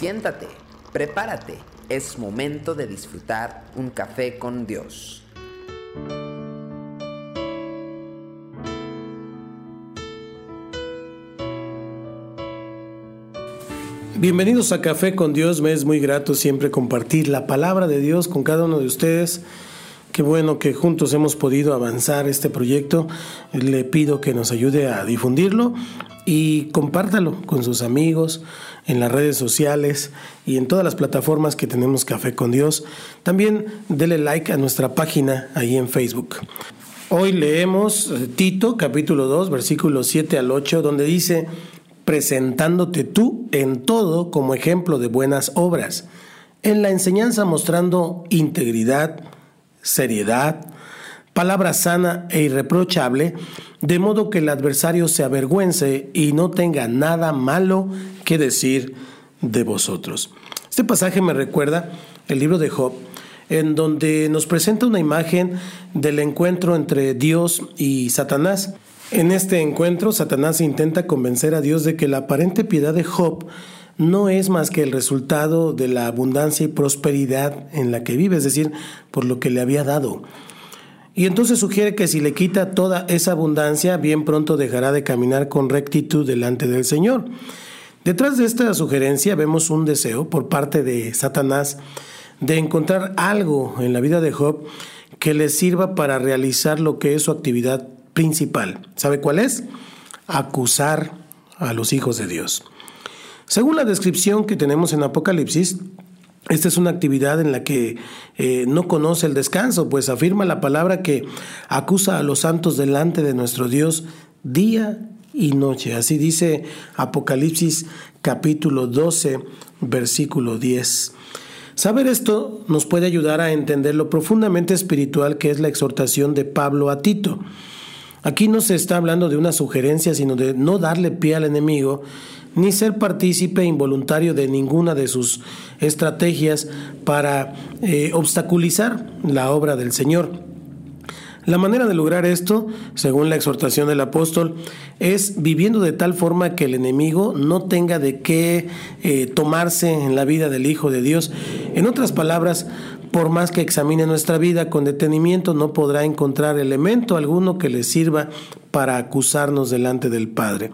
Siéntate, prepárate, es momento de disfrutar un café con Dios. Bienvenidos a Café con Dios, me es muy grato siempre compartir la palabra de Dios con cada uno de ustedes. Qué bueno que juntos hemos podido avanzar este proyecto. Le pido que nos ayude a difundirlo y compártalo con sus amigos en las redes sociales y en todas las plataformas que tenemos Café con Dios. También dele like a nuestra página ahí en Facebook. Hoy leemos eh, Tito capítulo 2 versículos 7 al 8 donde dice, presentándote tú en todo como ejemplo de buenas obras, en la enseñanza mostrando integridad, seriedad, palabra sana e irreprochable, de modo que el adversario se avergüence y no tenga nada malo que decir de vosotros. Este pasaje me recuerda el libro de Job, en donde nos presenta una imagen del encuentro entre Dios y Satanás. En este encuentro, Satanás intenta convencer a Dios de que la aparente piedad de Job no es más que el resultado de la abundancia y prosperidad en la que vive, es decir, por lo que le había dado. Y entonces sugiere que si le quita toda esa abundancia, bien pronto dejará de caminar con rectitud delante del Señor. Detrás de esta sugerencia vemos un deseo por parte de Satanás de encontrar algo en la vida de Job que le sirva para realizar lo que es su actividad principal. ¿Sabe cuál es? Acusar a los hijos de Dios. Según la descripción que tenemos en Apocalipsis, esta es una actividad en la que eh, no conoce el descanso, pues afirma la palabra que acusa a los santos delante de nuestro Dios día y noche. Así dice Apocalipsis capítulo 12, versículo 10. Saber esto nos puede ayudar a entender lo profundamente espiritual que es la exhortación de Pablo a Tito. Aquí no se está hablando de una sugerencia, sino de no darle pie al enemigo ni ser partícipe involuntario de ninguna de sus estrategias para eh, obstaculizar la obra del Señor. La manera de lograr esto, según la exhortación del apóstol, es viviendo de tal forma que el enemigo no tenga de qué eh, tomarse en la vida del Hijo de Dios. En otras palabras, por más que examine nuestra vida con detenimiento, no podrá encontrar elemento alguno que le sirva para acusarnos delante del Padre.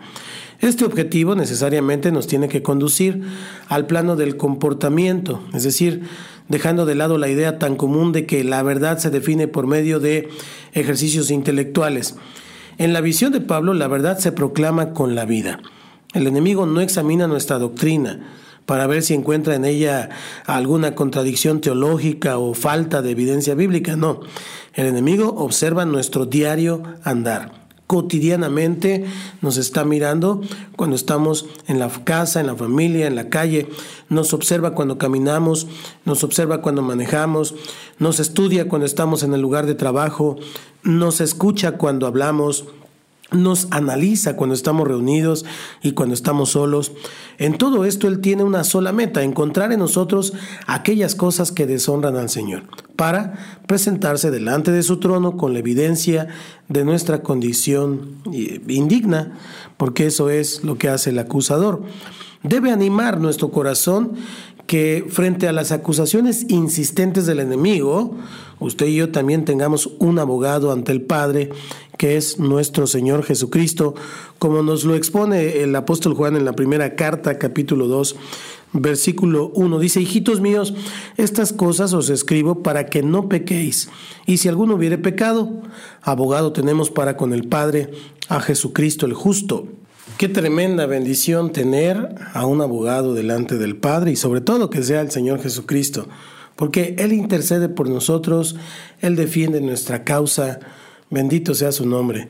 Este objetivo necesariamente nos tiene que conducir al plano del comportamiento, es decir, dejando de lado la idea tan común de que la verdad se define por medio de ejercicios intelectuales. En la visión de Pablo, la verdad se proclama con la vida. El enemigo no examina nuestra doctrina para ver si encuentra en ella alguna contradicción teológica o falta de evidencia bíblica, no. El enemigo observa nuestro diario andar. Cotidianamente nos está mirando cuando estamos en la casa, en la familia, en la calle, nos observa cuando caminamos, nos observa cuando manejamos, nos estudia cuando estamos en el lugar de trabajo, nos escucha cuando hablamos, nos analiza cuando estamos reunidos y cuando estamos solos. En todo esto Él tiene una sola meta, encontrar en nosotros aquellas cosas que deshonran al Señor, para presentarse delante de su trono con la evidencia de nuestra condición indigna, porque eso es lo que hace el acusador. Debe animar nuestro corazón que frente a las acusaciones insistentes del enemigo, usted y yo también tengamos un abogado ante el Padre, que es nuestro Señor Jesucristo, como nos lo expone el apóstol Juan en la primera carta, capítulo 2, versículo 1. Dice, hijitos míos, estas cosas os escribo para que no pequéis. Y si alguno hubiere pecado, abogado tenemos para con el Padre, a Jesucristo el justo. Qué tremenda bendición tener a un abogado delante del Padre y sobre todo que sea el Señor Jesucristo, porque Él intercede por nosotros, Él defiende nuestra causa, bendito sea su nombre.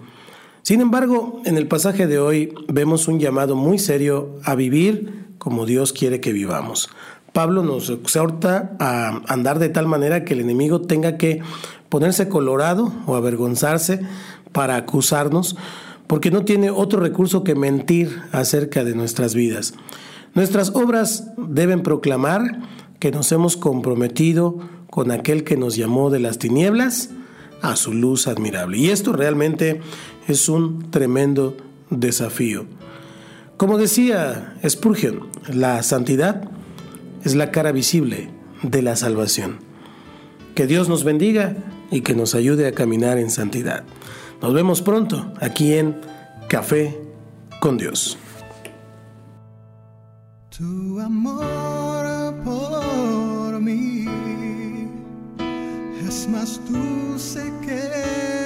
Sin embargo, en el pasaje de hoy vemos un llamado muy serio a vivir como Dios quiere que vivamos. Pablo nos exhorta a andar de tal manera que el enemigo tenga que ponerse colorado o avergonzarse para acusarnos, porque no tiene otro recurso que mentir acerca de nuestras vidas. Nuestras obras deben proclamar que nos hemos comprometido con aquel que nos llamó de las tinieblas a su luz admirable. Y esto realmente es un tremendo desafío. Como decía Spurgeon, la santidad es la cara visible de la salvación. Que Dios nos bendiga y que nos ayude a caminar en santidad. Nos vemos pronto aquí en Café con Dios. Tu amor por mí es más que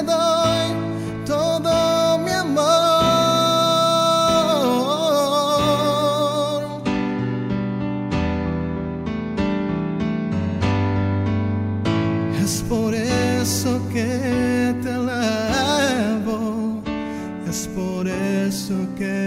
eso que